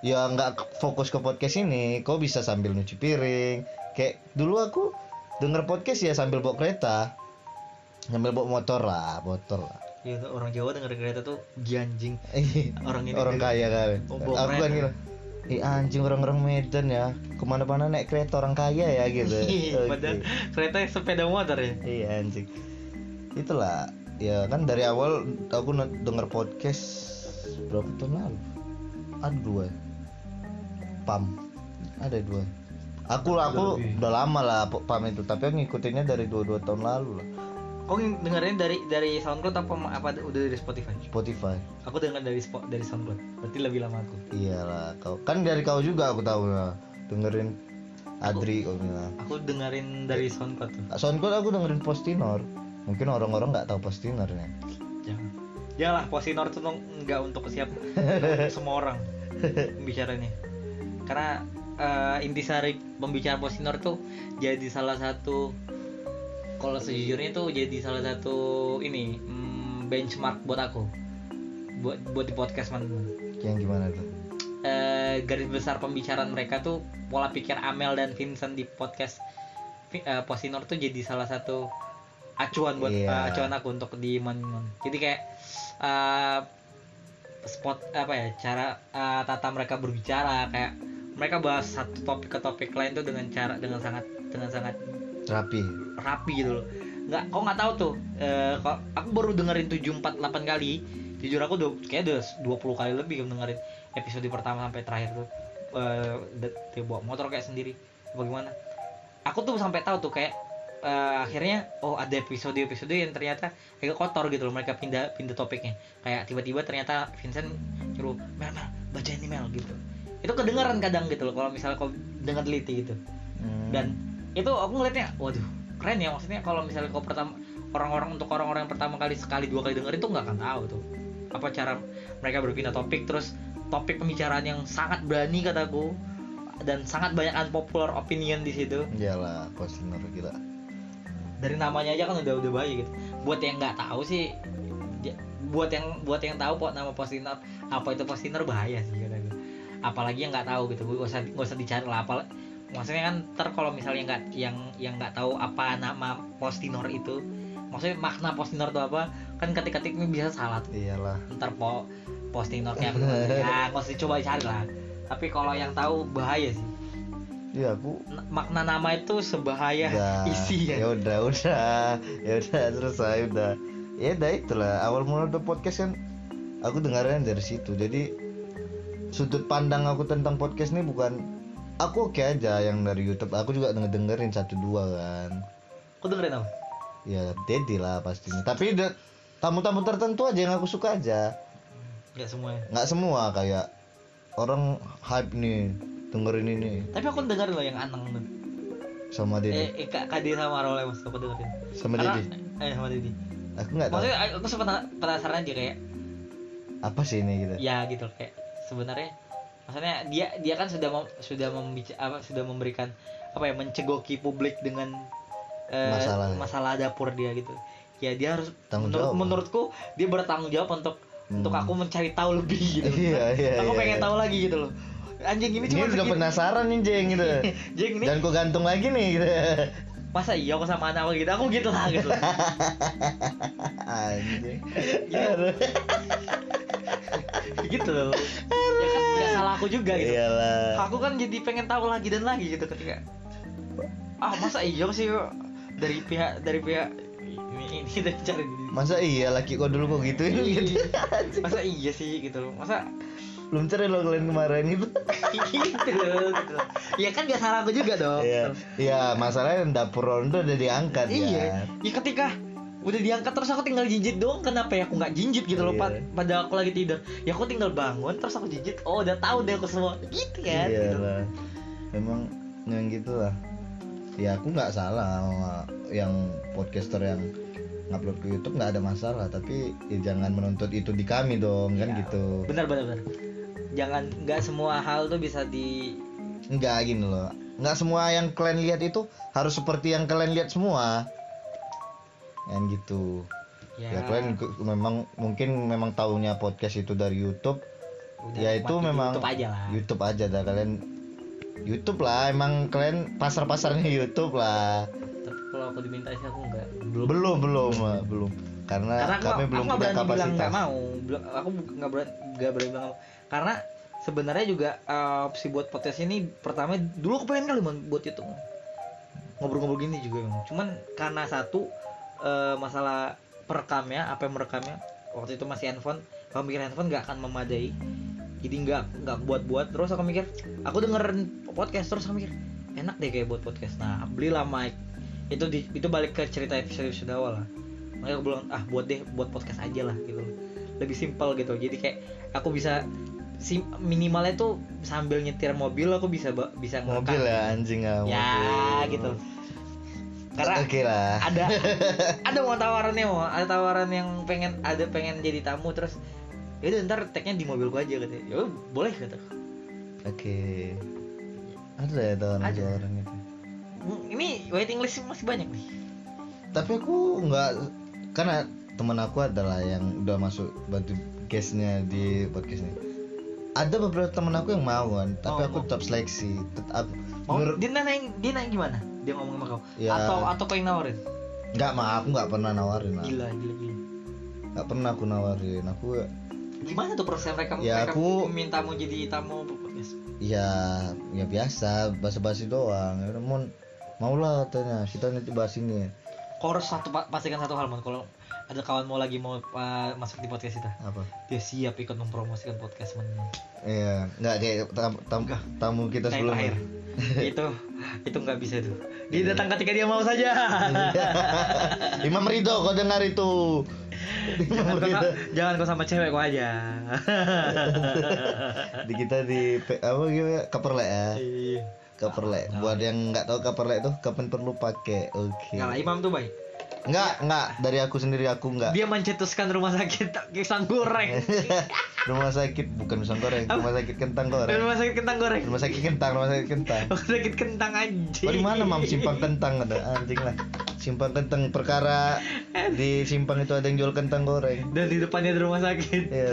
ya nggak fokus ke podcast ini. Kau bisa sambil nyuci piring? Kayak dulu aku denger podcast ya sambil bawa kereta. Sambil bawa motor lah motor lah. Iya tuh, orang Jawa denger kereta tuh gianjing orang ini orang kaya kali. Oh, aku kan gitu Ih anjing orang-orang Medan ya. Ke mana-mana naik kereta orang kaya ya gitu. Oke. padahal kereta sepeda motor ya. Iya anjing. Itulah ya kan dari awal aku denger podcast berapa tahun lalu? Ada dua. Pam. Ada dua. Aku aku lebih. udah lama lah pam itu tapi aku ngikutinnya dari dua dua tahun lalu lah. Kau dengerin dari dari SoundCloud apa apa udah dari Spotify? Spotify. Aku denger dari Spo- dari SoundCloud. Berarti lebih lama aku. Iyalah kau kan dari kau juga aku tahu lah. Dengerin Adri kau bilang. aku dengerin dari SoundCloud tuh. Soundcloud aku dengerin Postinor. Mungkin orang-orang nggak tahu Postinornya jangan. Janganlah Posinor tuh dong nggak untuk siap untuk semua orang pembicaranya karena eh, intisari pembicara Posinor tuh jadi salah satu kalau sejujurnya tuh jadi salah satu ini hmm, benchmark buat aku buat buat di podcast man yang gimana tuh Eh, eh, garis besar pembicaraan mereka tuh pola pikir Amel dan Vincent di podcast Vi- eh, Posinor tuh jadi salah satu acuan buat Iya. eh, acuan aku untuk di Mon. Jadi kayak eh, spot apa ya cara eh, tata mereka berbicara kayak mereka bahas satu topik ke topik lain tuh dengan cara dengan sangat dengan sangat rapi. rapi gitu loh. Nggak kok nggak tahu tuh eh kok aku baru dengerin 7 4 8 kali. Jujur aku udah kayak udah 20 kali lebih dengerin episode pertama sampai terakhir tuh. Eh de- dia bawa motor kayak sendiri. Bagaimana aku tuh sampai tahu tuh kayak eh, akhirnya oh ada episode episode yang ternyata agak kotor gitu loh. Mereka pindah pindah topiknya. Kayak tiba-tiba ternyata Vincent nyuruh Mel Mel baca ini Mel gitu itu kedengaran kadang gitu loh kalau misalnya kau dengar teliti gitu. Hmm. dan itu aku ngeliatnya waduh keren ya maksudnya kalau misalnya kau pertama orang-orang untuk orang-orang yang pertama kali sekali dua kali dengerin tuh nggak akan tahu tuh. Apa cara mereka berpindah topik terus topik pembicaraan yang sangat berani kataku dan sangat banyak unpopular opinion di situ. Iyalah Posinor gila. Dari namanya aja kan udah udah bayi gitu. Buat yang nggak tahu sih buat yang buat yang tahu kok nama Postinor apa itu Postinor bahaya sih apalagi yang nggak tahu gitu gue usah gak usah dicari lah. Apa maksudnya kan ntar kalau misalnya nggak yang yang nggak tahu apa nama Postinor itu maksudnya makna Postinor itu apa kan ketik-ketiknya bisa salah tuh. Iyalah. Ntar po Postinor kayak ya nggak usah coba cari lah. Tapi kalau yang tahu bahaya sih. Iya aku makna nama itu sebahaya udah. isi ya udah udah. Ya udah selesai udah. Ya udah itulah. Awal mula udah podcast kan aku dengarnya dari situ. Jadi sudut pandang aku tentang podcast ini bukan aku oke aja yang dari YouTube. Aku juga denger dengerin satu dua kan. Kau dengerin apa? Ya Dedi lah pastinya. Tapi tamu-tamu tertentu aja yang aku suka aja. Nggak semuanya nggak semua kayak orang hype nih dengerin ini. Tapi aku dengerin loh yang Anang tuh. sama Dedi Eh, eh Kak Kadi sama Role Mas aku dengerin. sama Dedi Eh sama Dedi. aku nggak tahu. Maksudnya aku sempat penasaran aja kayak apa sih ini gitu? Ya gitu kayak sebenarnya maksudnya dia dia kan sudah mem, sudah membica, apa sudah memberikan apa ya mencegoki publik dengan eh, Masalah masalah dapur dia gitu. Ya dia harus Tanggung menurut, jawab. menurutku dia bertanggung jawab untuk Hmm. untuk aku mencari tahu lebih gitu. Iya, iya, aku iya, pengen iya. tahu lagi gitu loh. Anjing ini ini cuma udah penasaran nih Jeng gitu Jeng ini dan kok gantung lagi nih gitu masa iya aku sama anak aku gitu? Aku gitu lah gitu. Anjing. Gitu. gitu loh. Ya kan nggak salah aku juga gitu. Iyalah. Aku kan jadi pengen tahu lagi dan lagi gitu ketika ah masa iya sih dari pihak dari pihak ini ini dari cari masa iya laki kok dulu kok gituin gitu masa iya sih gitu loh. Masa belum cerai lo kalian kemarin gitu gitu. Gitu ya kan nggak salah aku juga dong. Iya iya masalahnya dapur rondo udah diangkat iya. ya. Ya ketika udah diangkat terus aku tinggal jinjit doang. Kenapa ya? Aku nggak jinjit gitu loh Iya. pa- pada aku lagi tidur. Ya aku tinggal bangun terus aku jinjit. Oh udah tahu deh aku semua. Gitu kan iya gitu. lah. Memang yang gitu lah. Ya aku nggak salah sama yang podcaster yang ngupload ke YouTube nggak ada masalah. Tapi ya jangan menuntut itu di kami dong kan Ya, gitu. Benar benar benar jangan nggak semua hal tuh bisa di Enggak gini loh. Nggak semua yang kalian lihat itu harus seperti yang kalian lihat semua. Kan gitu. Ya, ya, kalian memang mungkin memang tahunya podcast itu dari YouTube. Udah ya itu memang YouTube aja lah. YouTube aja dah kalian YouTube lah emang kalian pasar pasarnya YouTube lah. Tapi kalau aku diminta sih aku nggak. Belum. Belum belum Ma, belum. Karena, karena aku, kami aku belum nggak punya berani bilang kapasitas. nggak mau aku nggak berani nggak berani bilang nggak. Karena sebenarnya juga eh, opsi buat podcast ini pertama dulu aku pengen kali buat itu. Ngobrol-ngobrol gini juga cuman karena satu eh, masalah perekamnya apa yang merekamnya waktu itu masih handphone kalau mikir handphone nggak akan memadai. Jadi nggak nggak buat-buat. Terus aku mikir aku dengerin podcast terus aku mikir enak deh kayak buat podcast. Nah belilah mic. Itu di, itu balik ke cerita episode episode awal lah. Makanya aku bilang ah buat deh buat podcast aja lah gitu. Lebih simpel gitu. Jadi kayak aku bisa sim, minimalnya tuh sambil nyetir mobil aku bisa bisa ngerekam. mobil ya anjing ah, ya mobil. gitu. Karena oke lah. ada ada mau tawarannya mau ada tawaran yang pengen ada pengen jadi tamu terus ya udah ntar tagnya di mobil gua aja katanya. Ya boleh kata oke. Ada ya tawaran Ada. tawaran gitu. Hmm, ini waiting list masih banyak nih. Tapi aku nggak karena teman aku adalah yang udah masuk bantu guestnya di podcast ini ada beberapa temen aku yang mau kan tapi Oh, aku tetap seleksi. Tetap mau menurut dia nanya dia nanya gimana? Dia ngomong sama kau? Ya. atau atau kau yang nawarin? Nggak mah aku nggak pernah nawarin lah gila gila gila. Nggak pernah aku nawarin aku gimana tuh proses mereka Ya, mereka aku- minta mau jadi tamu podcast ya ya biasa basa-basi doang. Ya udah, mau maulah katanya kita nanti bahas ini. Kau harus satu pa- pastikan satu hal mon. Kalau ada kawan mau lagi mau uh, masuk di podcast kita apa dia siap ikut mempromosikan podcast mon Iya, nggak kayak tam- tam- Enggak. tamu kita Nah, sebelumnya. terakhir itu itu nggak bisa tuh dia datang ketika dia mau saja Imam Ridho kau dengar itu. jangan kau, jangan sama cewek kau aja Di kita di apa gitu kaperlek ya. Iya. Kaperlek. Buat yang nggak tahu kaperlek tuh kapan perlu pakai. Oke. Nggak lah, Imam tuh baik Nggak, nggak dari aku sendiri aku nggak. dia mencetuskan rumah sakit pisang goreng rumah sakit bukan pisang goreng, rumah sakit kentang goreng. rumah sakit kentang goreng Rumah sakit kentang, rumah sakit kentang. rumah sakit kentang aja Oh, di mana mam simpang kentang ada anjing lah. Simpang kentang perkara di simpang itu ada yang jual kentang goreng. dan di depannya ada rumah sakit Iya.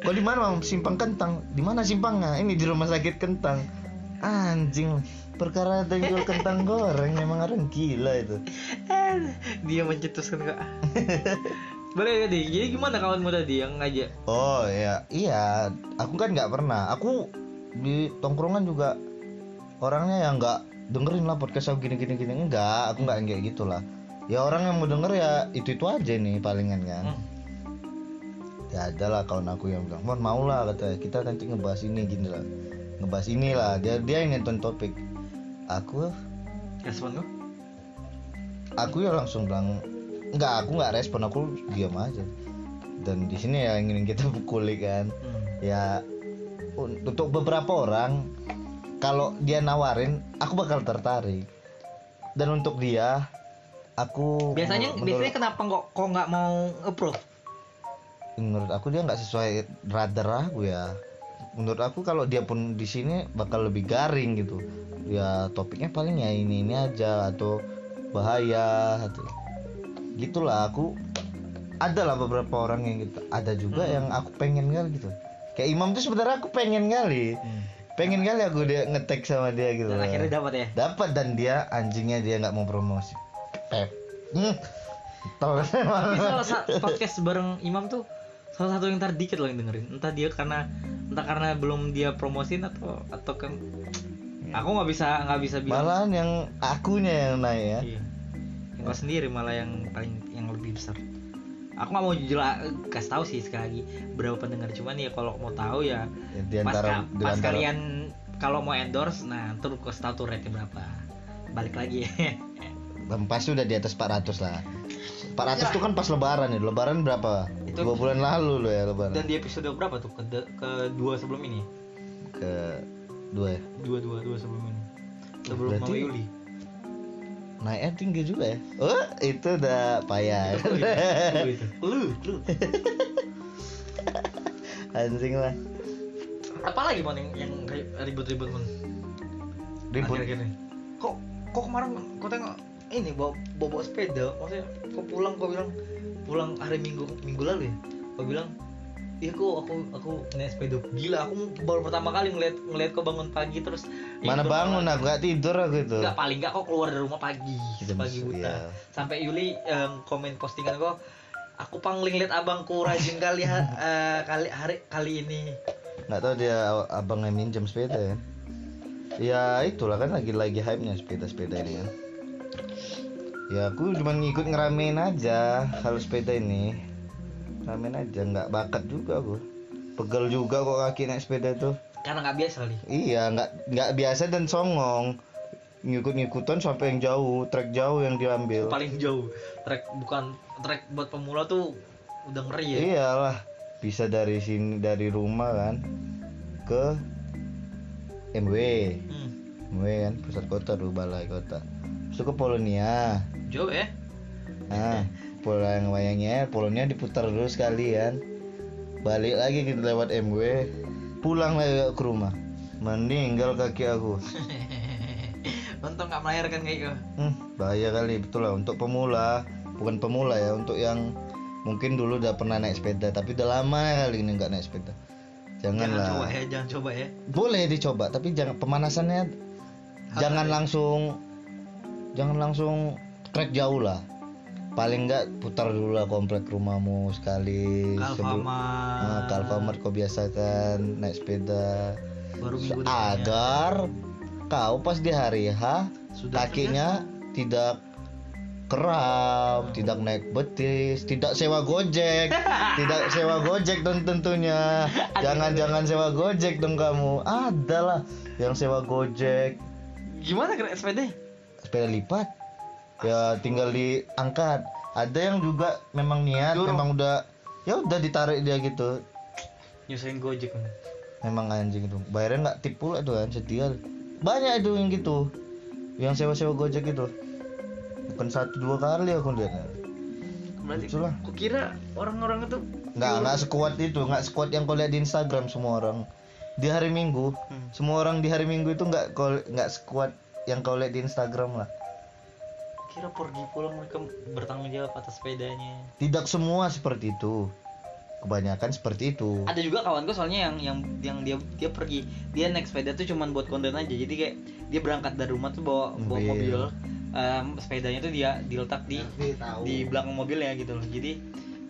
Kok di mana mam simpang kentang? Di mana simpangnya? Ini di rumah sakit kentang. Anjing. Perkara ada yang jual kentang goreng memang orang gila itu. dia mencetuskan kak boleh jadi jadi gimana kawanmu tadi yang ngajak Oh iya, iya. Aku kan nggak pernah. Aku di tongkrongan juga orangnya yang nggak dengerin lah podcast aku gini gini gini enggak. Aku nggak kayak gitulah. Ya orang yang mau denger ya itu itu aja nih palingan kan. Hmm. Ya ada lah kawan aku yang bilang, "Mon mau lah katanya kita nanti ngebahas ini gini lah." Ngebahas inilah. Dia dia yang nonton topik. Aku? Respon kau aku ya langsung bilang enggak aku nggak respon aku diam aja. Dan di sini ya ingin kita pukuli kan Hmm. ya un- untuk beberapa orang kalau dia nawarin aku bakal tertarik. Dan untuk dia aku biasanya menurut, biasanya kenapa kok kok nggak mau approve? Menurut aku dia nggak sesuai radar aku ya menurut aku kalau dia pun di sini bakal lebih garing gitu. Ya topiknya paling ya ini ini aja atau bahaya atau gitulah. Aku ada lah beberapa orang yang gitu. Ada juga Hmm. yang aku pengen kali gitu. Kayak Imam tuh sebenarnya aku pengen kali pengen kali aku dia ngetek sama dia gitu. Dan akhirnya dapat ya? Dapat dan dia anjingnya dia nggak mau promosi. Pep. Hmm. Tol tapi salah satu podcast bareng Imam tuh salah satu yang ntar dikit loh yang dengerin. Entah dia karena entah karena belum dia promosin atau atau kan aku nggak bisa nggak bisa bilang. Malahan yang akunya yang naik ya. Iya. Yang sendiri malah yang paling yang lebih besar. Aku nggak mau jelas kasih tahu sih sekali lagi berapa pendengar. Cuman ya kalau mau tahu ya Ya, di pas, antara ka- di pas antara- kalian kalau mau endorse nah terus kasih tahu tuh rate berapa. Balik lagi. Pasti udah di atas 400 lah 400 tuh kan pas lebaran ya. Lebaran berapa? Itu- dua bulan lalu loh ya lebaran. Dan di episode berapa tuh? Ke ke dua sebelum ini? Ke dua ya? Dua dua dua sebelum ini. Sebelum Berarti- Mama Yuli. naiknya tinggi juga ya? Oh itu udah payah. Lu itu. Lu lu. Anjing lah. Apa lagi mon yang, yang ribut-ribut mon? Ribut. Akhir-akhir ini kok kok kemarin kok tengok ini bawa bawa, bawa sepeda. Maksudnya kok pulang kok bilang pulang hari minggu minggu lalu ya? Kok bilang iya kok aku aku naik sepeda. Gila aku baru pertama kali ngeliat ngeliat kok bangun pagi terus mana bangun aku gak tidur aku itu. Enggak paling enggak kok keluar dari rumah pagi pagi buta. Iya. sampai Yuli em, komen postingan kok aku pangling lihat abangku rajin kali ha- eh, kali hari kali ini. Nggak tahu dia abangnya minjem sepeda ya. Ya itulah kan lagi lagi hype nya sepeda sepeda ini kan. ya aku cuma ngikut ngeramein aja kalau sepeda ini. Ngeramein aja nggak bakat juga aku. Pegel juga kok kaki naik sepeda tuh. Karena nggak biasa kali. Iya nggak nggak biasa dan songong. Ngikut ngikutan sampai yang jauh trek jauh yang diambil. Paling jauh. Trek bukan trek buat pemula tuh udah ngeri ya. Iyalah bisa dari sini dari rumah kan ke MW hmm, MW kan pusat kota tuh balai kota. Terus ke Polonia jauh ya? Nah pulang wayangnya Polonia diputar dulu sekalian. Balik lagi kita lewat MW pulang lagi ke rumah. Meninggal kaki aku. Untung nggak melahirkan kayak gitu hmm, bahaya kali betul lah. Untuk pemula bukan pemula ya untuk yang mungkin dulu udah pernah naik sepeda tapi udah lama kali ini nggak naik sepeda. Jangan, jangan lah. coba ya jangan coba ya. Boleh dicoba tapi jangan pemanasannya jangan langsung jangan langsung trek jauh lah. Paling enggak putar dulu lah komplek rumahmu sekali. Sebelum- Nah, ke Alfamart kau biasakan naik sepeda. Baru agar kau pas di hari H Sudah kakinya tidak kram, tidak naik betis, tidak sewa gojek, tidak sewa gojek dong tentunya. Jangan-jangan sewa gojek dong kamu. Adalah yang sewa gojek, gimana kira SPD sepeda lipat. Ya tinggal diangkat. Ada yang juga memang niat, memang udah ya udah ditarik dia gitu. nyusahin gojek Memang anjing itu. Bayarnya nggak tip pula tuh kan setia. Banyak itu yang gitu. Yang sewa-sewa gojek itu. Bukan satu dua kali aku lihat. berarti Itulah. aku kira orang-orang itu Nggak nggak sekuat itu, nggak sekuat yang kau lihat di Instagram semua orang. Di hari Minggu, Hmm. semua orang di hari Minggu itu nggak nggak sekuat yang kau lihat di Instagram lah. Kira pergi pulang mereka bertanggung jawab atas sepedanya Tidak semua seperti itu. Kebanyakan seperti itu. ada juga kawanku soalnya yang yang yang dia dia pergi dia naik sepeda tuh cuman buat konten aja jadi kayak dia berangkat dari rumah tuh bawa bawa Mobil. mobil Em, sepedanya tuh dia diletak di di belakang mobilnya gitu loh jadi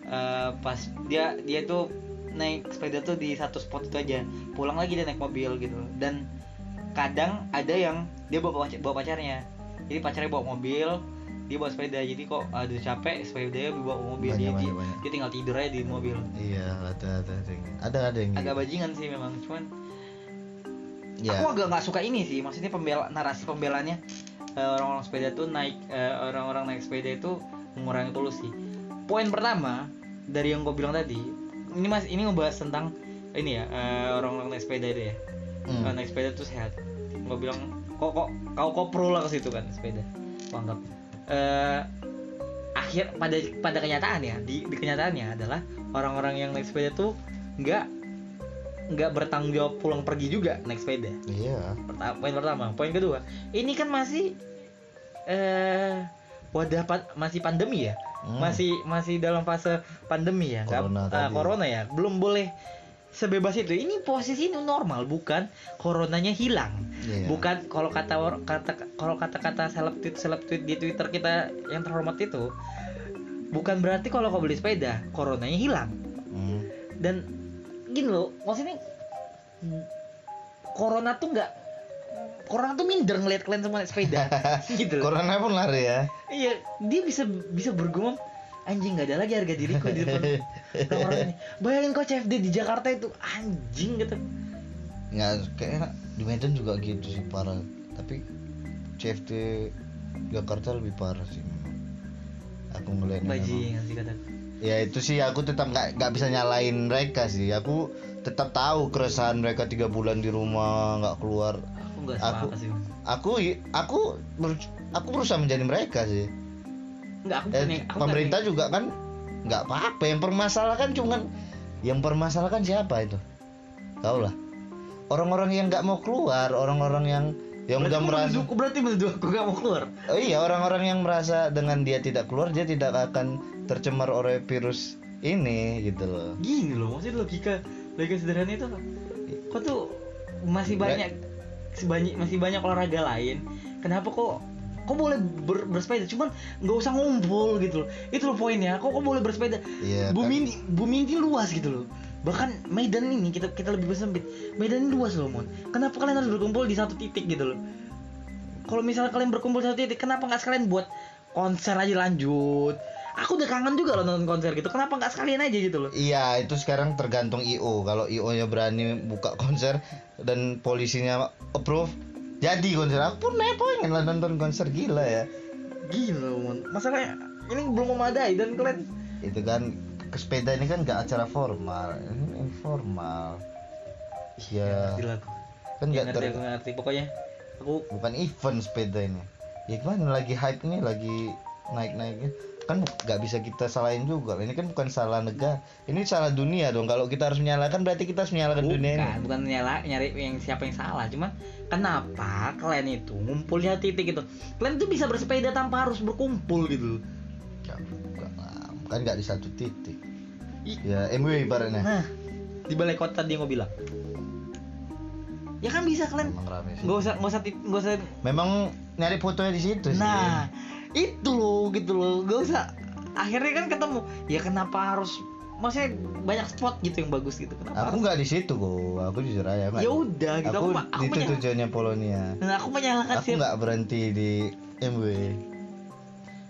eh, pas dia dia tuh naik sepeda tuh di satu spot itu aja pulang lagi dia naik mobil gitu loh. dan kadang ada yang dia bawa pac- bawa pacarnya jadi pacarnya bawa mobil dia bawa sepeda jadi kok ada capek sepedanya bawa mobil Banyak, dia, banyak, dia- banyak. dia tinggal tidur aja di mobil Iya, ada ada ada. Ada ada yang agak gitu. bajingan sih memang cuman Ya. aku agak nggak suka ini sih maksudnya pembela narasi pembelanya eh, orang-orang sepeda tuh naik eh, orang-orang naik sepeda itu mengurangi polusi poin pertama dari yang gue bilang tadi ini mas ini ngebahas tentang ini ya eh, orang-orang naik sepeda itu ya Hmm. Naik sepeda tuh sehat gue bilang kok kok kau kok pro lah ke situ kan sepeda anggap eh akhir pada pada kenyataan ya di, di kenyataannya adalah orang-orang yang naik sepeda tuh nggak nggak bertanggung jawab pulang pergi juga naik sepeda Iya. pertama poin pertama poin kedua ini kan masih eh wadah pa- masih pandemi ya Hmm. masih masih dalam fase pandemi ya Corona ah, tadi. corona ya belum boleh sebebas itu ini posisi ini normal bukan coronanya hilang Iya. bukan kalau kata kata kalau kata-kata seleb tweet seleb tweet di twitter kita yang terhormat itu bukan berarti kalau kau beli sepeda coronanya hilang Hmm. dan gini loh maksudnya corona tuh nggak corona tuh minder ngeliat kalian semua naik sepeda gitu loh. Corona pun lari ya. iya dia bisa bisa bergumam anjing nggak ada lagi harga diriku di depan orang ini. Bayangin kok CFD di Jakarta itu anjing gitu. Nggak kayak di Medan juga gitu sih parah. Tapi CFD Jakarta lebih parah sih aku ngeliatnya bajingan sih kata. Ya itu sih aku tetap nggak nggak bisa nyalain mereka sih. Aku tetap tahu keresahan mereka tiga bulan di rumah nggak keluar. Aku nggak Aku- sih aku aku aku berusaha menjadi mereka sih nggak aku Eh, aku pemerintah juga kan nggak apa-apa yang permasalahkan cuman yang permasalahkan siapa itu? Tahu lah. Orang-orang yang nggak mau keluar orang-orang yang yang udah merasa merasa berarti menuduh aku nggak mau keluar? Oh iya orang-orang yang merasa dengan dia tidak keluar dia tidak akan tercemar oleh virus ini gitu loh. Gini loh maksudnya logika logika sederhana itu kok tuh masih banyak sebanyak masih banyak olahraga lain kenapa kok kok boleh ber- bersepeda? Cuman nggak usah ngumpul gitu loh. Itu loh poinnya. Kok kok boleh bersepeda? Bumi kan. ini bumi ini luas gitu loh. Bahkan Medan ini kita kita lebih bersempit. Medan ini luas loh mon. Kenapa kalian harus berkumpul di satu titik gitu loh? Kalau misalnya kalian berkumpul di satu titik kenapa nggak sekalian buat konser aja lanjut? Aku udah kangen juga loh nonton konser gitu. Kenapa nggak sekalian aja gitu loh? Iya itu sekarang tergantung IO kalau IO nya berani buka konser dan polisinya approve jadi konser aku pun nih pengen lah nonton konser gila ya. Gila mon. Masalahnya ini belum memadai dan kalian itu kan ke sepeda ini kan nggak acara formal. Ini informal. Ya lah aku. Kan Ya, nggak ngerti ter ngerti. Pokoknya Aku bukan event sepeda ini. Ya gimana lagi hype ini lagi naik naiknya kan nggak bisa kita salahin juga. Ini kan bukan salah negara. Ini salah dunia dong. Kalau kita harus menyalahkan berarti kita harus menyalahkan dunia ini. Bukan Bukan nyala, nyari yang siapa yang salah. Cuman Kenapa kalian itu Ngumpulnya titik gitu? Kalian tuh bisa bersepeda tanpa harus berkumpul gitu. Ya, bukan kan nggak di satu titik. Ih. ya MW ibaratnya. Nah di balai kota dia mau bilang. Ya kan bisa kalian nggak usah nggak usah nggak usah Memang nyari fotonya di situ sih. Itu loh gitu loh nggak usah akhirnya kan ketemu ya kenapa harus maksudnya banyak spot gitu yang bagus gitu kenapa Aku nggak di situ kok. Aku jujur aja. ya udah gitu Aku, aku, aku, itu menyal- tujuannya Polonia. nah, aku menyalahkan Aku nggak berhenti di MW.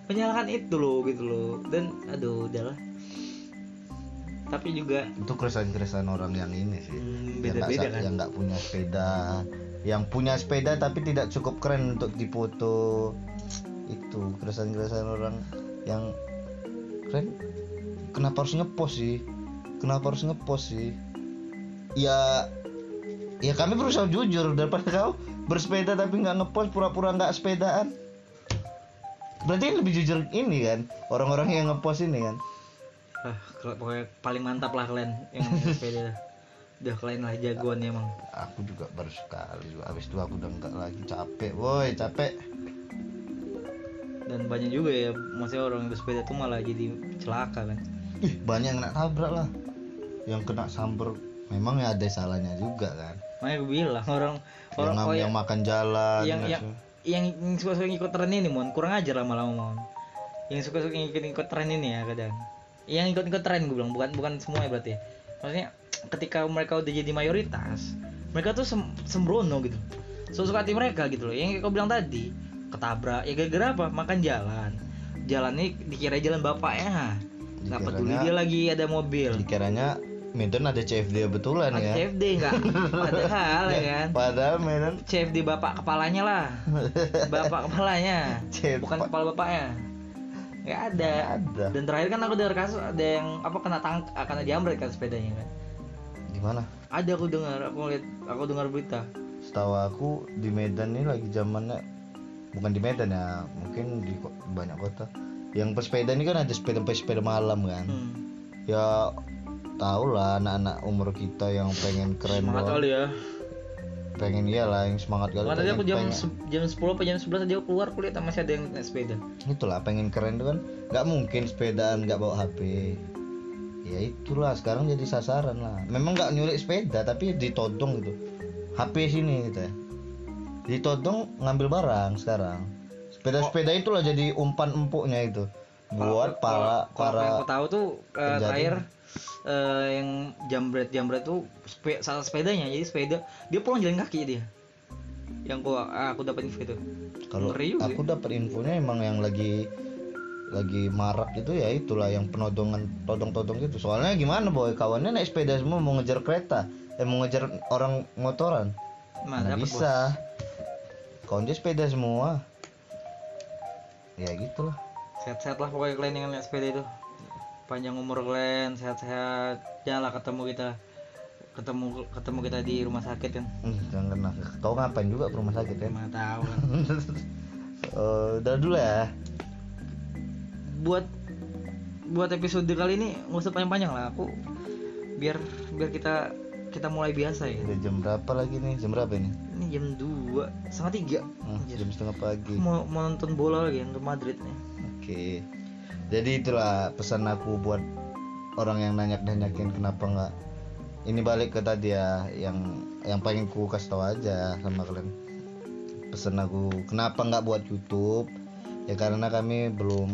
menyalahkan itu loh gitu loh dan aduh udahlah tapi juga Itu keresahan-keresahan orang yang ini sih. hmm, yang nggak beda-beda sa- kan yang nggak punya sepeda yang punya sepeda tapi tidak cukup keren untuk difoto itu keresahan-keresahan orang yang keren. Kenapa harus ngepost sih? Kenapa harus ngepost sih? Ya ya kami berusaha jujur daripada kau bersepeda tapi nggak ngepost pura-pura nggak sepedaan. Berarti lebih jujur ini kan orang-orang yang ngepost ini kan. Ah pokoknya paling mantap lah kalian yang sepeda. Udah kalian lah jagoannya emang aku juga baru sekali habis itu aku udah nggak lagi. Capek woi capek dan banyak juga ya maksudnya orang yang bersepeda tuh malah jadi celaka kan? Ih, banyak yang kena tabrak lah. Yang kena samper memang ya ada salahnya juga kan? Makanya gue bilang orang yang, orang ngam- oh, yang yang, makan jalan yang, yang, yang, yang suka-suka ngikut tren ini mon. Kurang ajar lama-lama mon. Yang suka-suka ngikut-ngikut tren ini ya kadang. Yang ikut-ikut tren gue bilang. Bukan bukan semua ya berarti. Maksudnya ketika mereka udah jadi mayoritas mereka tuh sem sembrono gitu. Suka hati mereka gitu loh. Yang kau bilang tadi ketabrak. Ya gara-gara apa? Makan jalan. Jalan ini dikira jalan bapaknya nggak peduli dia lagi ada mobil. dikiranya Medan ada CFD betulan ada ya. CFD nggak? Padahal ya kan? padahal Medan CFD bapak kepalanya lah. Bapak kepalanya. CFD bukan kepala bapaknya. Nggak ada. Ada. Dan terakhir kan aku dengar kasus ada yang apa kena tang ah, kena jambret kan sepedanya kan? Di mana ada aku dengar aku lihat aku dengar berita. Setahu aku di Medan ini lagi zamannya bukan di Medan ya mungkin di banyak kota. Yang pesepeda ini kan ada sepeda sepeda malam kan? Hmm. ya tau lah anak-anak umur kita yang pengen keren semangat doang. kali ya. Pengen iyalah yang semangat kali. Pengen, aku jam pengen- se- jam 10 apa jam 11 aja keluar aku lihat masih ada yang naik sepeda. Itulah pengen keren tuh kan. Nggak mungkin sepedaan nggak bawa HP ya itulah sekarang jadi sasaran lah. Memang nggak nyulik sepeda tapi ditodong gitu. HP sini gitu ya ditodong ngambil barang sekarang. Sepeda sepeda itulah jadi umpan empuknya itu. Buat para kalau para yang aku tahu tuh eh, penjaring. terakhir eh, yang jambret jambret tuh spe, salah sepedanya. Jadi sepeda dia pulang jalan kaki dia. Yang aku aku dapat info itu. Kalau aku dapat infonya emang yang lagi lagi marak itu ya itulah yang penodongan todong-todong gitu. Soalnya gimana boy? Kawannya naik sepeda semua mau ngejar kereta eh mau ngejar orang motoran. Mana bisa. kawan dia sepeda semua. Ya gitulah. Sehat-sehat lah pokoknya kalian yang naik sepeda itu. Panjang umur kalian sehat-sehat. Janganlah ketemu kita ketemu ketemu kita di rumah sakit kan. Hmm, jangan kena. Kau ngapain juga ke rumah sakit kan? Mana tahu. Kan Eh, udah dulu ya. Buat buat episode kali ini nggak usah panjang-panjang lah. Aku biar biar kita kita mulai biasa ya. Udah jam berapa lagi nih? Jam berapa ini? Ini jam 2 setengah tiga. Hmm, jam setengah pagi. Mau, mau nonton bola lagi untuk Madrid nih. Oke. Jadi itulah pesan aku buat orang yang nanya-nanyakin kenapa nggak. Ini balik ke tadi ya yang yang pengen ku kasih tahu aja sama kalian. Pesan aku kenapa nggak buat YouTube? Ya karena kami belum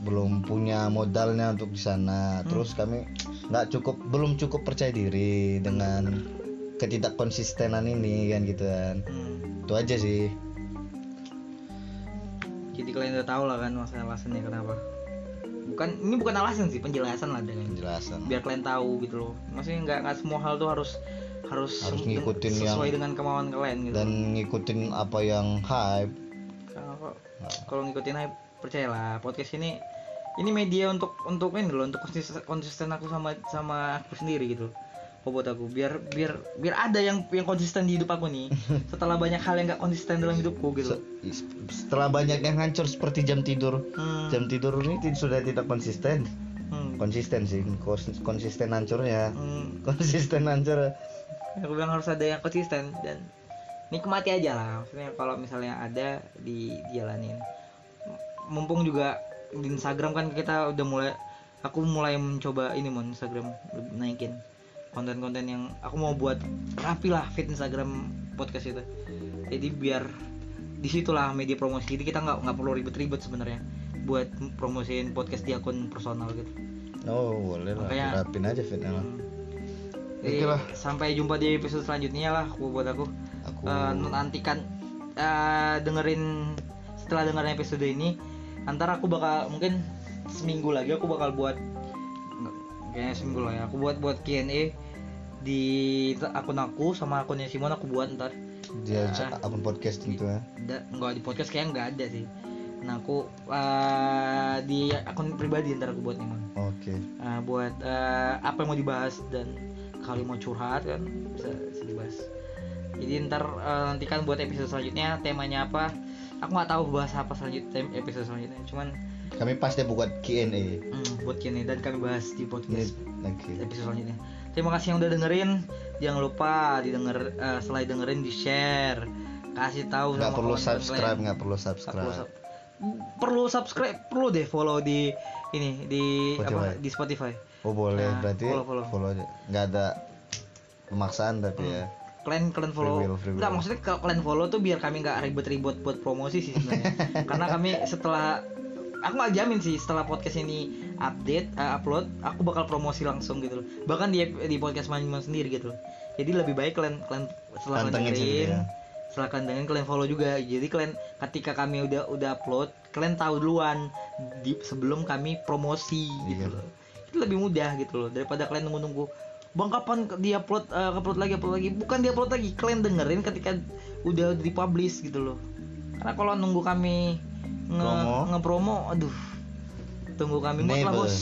belum punya modalnya untuk di sana. Terus kami nggak cukup belum cukup percaya diri dengan ketidak konsistenan ini kan gitu kan. hmm. Itu aja sih. jadi kalian udah tahu lah kan masalah alasannya kenapa bukan ini bukan alasan sih penjelasan lah dengan Penjelasan. biar kalian tahu gitu loh maksudnya nggak nggak semua hal tuh harus harus, Harus ngikutin sesuai yang- dengan kemauan kalian gitu Dan ngikutin apa yang hype Karena kok kalau ngikutin hype percayalah podcast ini ini media untuk untuk ini loh untuk konsisten, konsisten aku sama sama aku sendiri gitu kok buat aku? Biar biar biar ada yang yang konsisten di hidup aku nih. Setelah banyak hal yang nggak konsisten dalam hidupku gitu Se- setelah banyak yang hancur seperti jam tidur. Hmm, jam tidur ini sudah tidak konsisten. Hmm, konsisten sih Kons- konsisten hancurnya. Hmm. konsisten hancur. Aku bilang harus ada yang konsisten dan nikmati aja lah. Maksudnya kalau misalnya ada di dijalanin. Mumpung juga di Instagram kan kita udah mulai aku mulai mencoba ini mon Instagram naikin konten-konten yang aku mau buat rapi lah fit Instagram podcast itu. Jadi biar di situlah media promosi. Jadi kita nggak nggak perlu ribet-ribet sebenarnya buat promosiin podcast di akun personal gitu. Oh boleh lah Makanya- rapin aja fitnya lah. jadi Oke lah. sampai jumpa di episode selanjutnya lah aku buat aku. Aku Eh, nantikan eh, dengerin setelah dengerin episode ini antara aku bakal mungkin seminggu lagi aku bakal buat kayaknya seminggu lah ya aku buat buat Q&A di akun aku sama akunnya Simon aku buat ntar. Dia Ah. akun podcast tentu ya. ada nggak di podcast kayaknya nggak ada sih. Nah aku eh, di akun pribadi ntar aku buat nih oke. Eh, buat eh, apa yang mau dibahas dan kali mau curhat kan bisa, bisa dibahas. Jadi ntar eh, nantikan buat episode selanjutnya temanya apa aku nggak tahu bahas apa selanjutnya episode selanjutnya. Cuman kami pasti buat Q&A hmm, buat kini dan kami bahas di podcast oke episode selanjutnya. Terima kasih yang udah dengerin. Jangan lupa didengar eh, setelah dengerin di share kasih tahu nggak perlu subscribe nggak perlu subscribe. sub- perlu subscribe perlu deh follow di ini di Spotify. apa di Spotify. Oh boleh. Nah, berarti follow, follow. aja. Nggak ada pemaksaan tapi ya kalian kalian follow Free will, free will. nggak maksudnya kalau kalian follow tuh biar kami nggak ribet-ribet buat promosi sih sebenarnya karena kami setelah aku nggak jamin sih setelah podcast ini update eh, upload aku bakal promosi langsung gitu loh bahkan di di podcast Manjiman sendiri gitu loh jadi lebih baik kalian kalian setelah sendiri dengerin ya. setelah kalian dengerin kalian follow juga jadi kalian ketika kami udah udah upload kalian tahu duluan di sebelum kami promosi gitu Iya. loh itu lebih mudah gitu loh daripada kalian nunggu-nunggu bang kapan di upload upload lagi upload lagi? Bukan di upload lagi kalian dengerin ketika udah dipublish gitu loh. Karena kalau nunggu kami nge Promo. ngepromo aduh. Tunggu kami mood lah never. bos.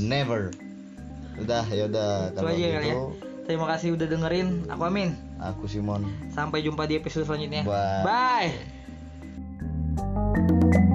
Never. Udah ya udah. Kalau aja kali ya. gitu terima kasih udah dengerin. Aku Amin. aku Simon. Sampai jumpa di episode selanjutnya. Bye. bye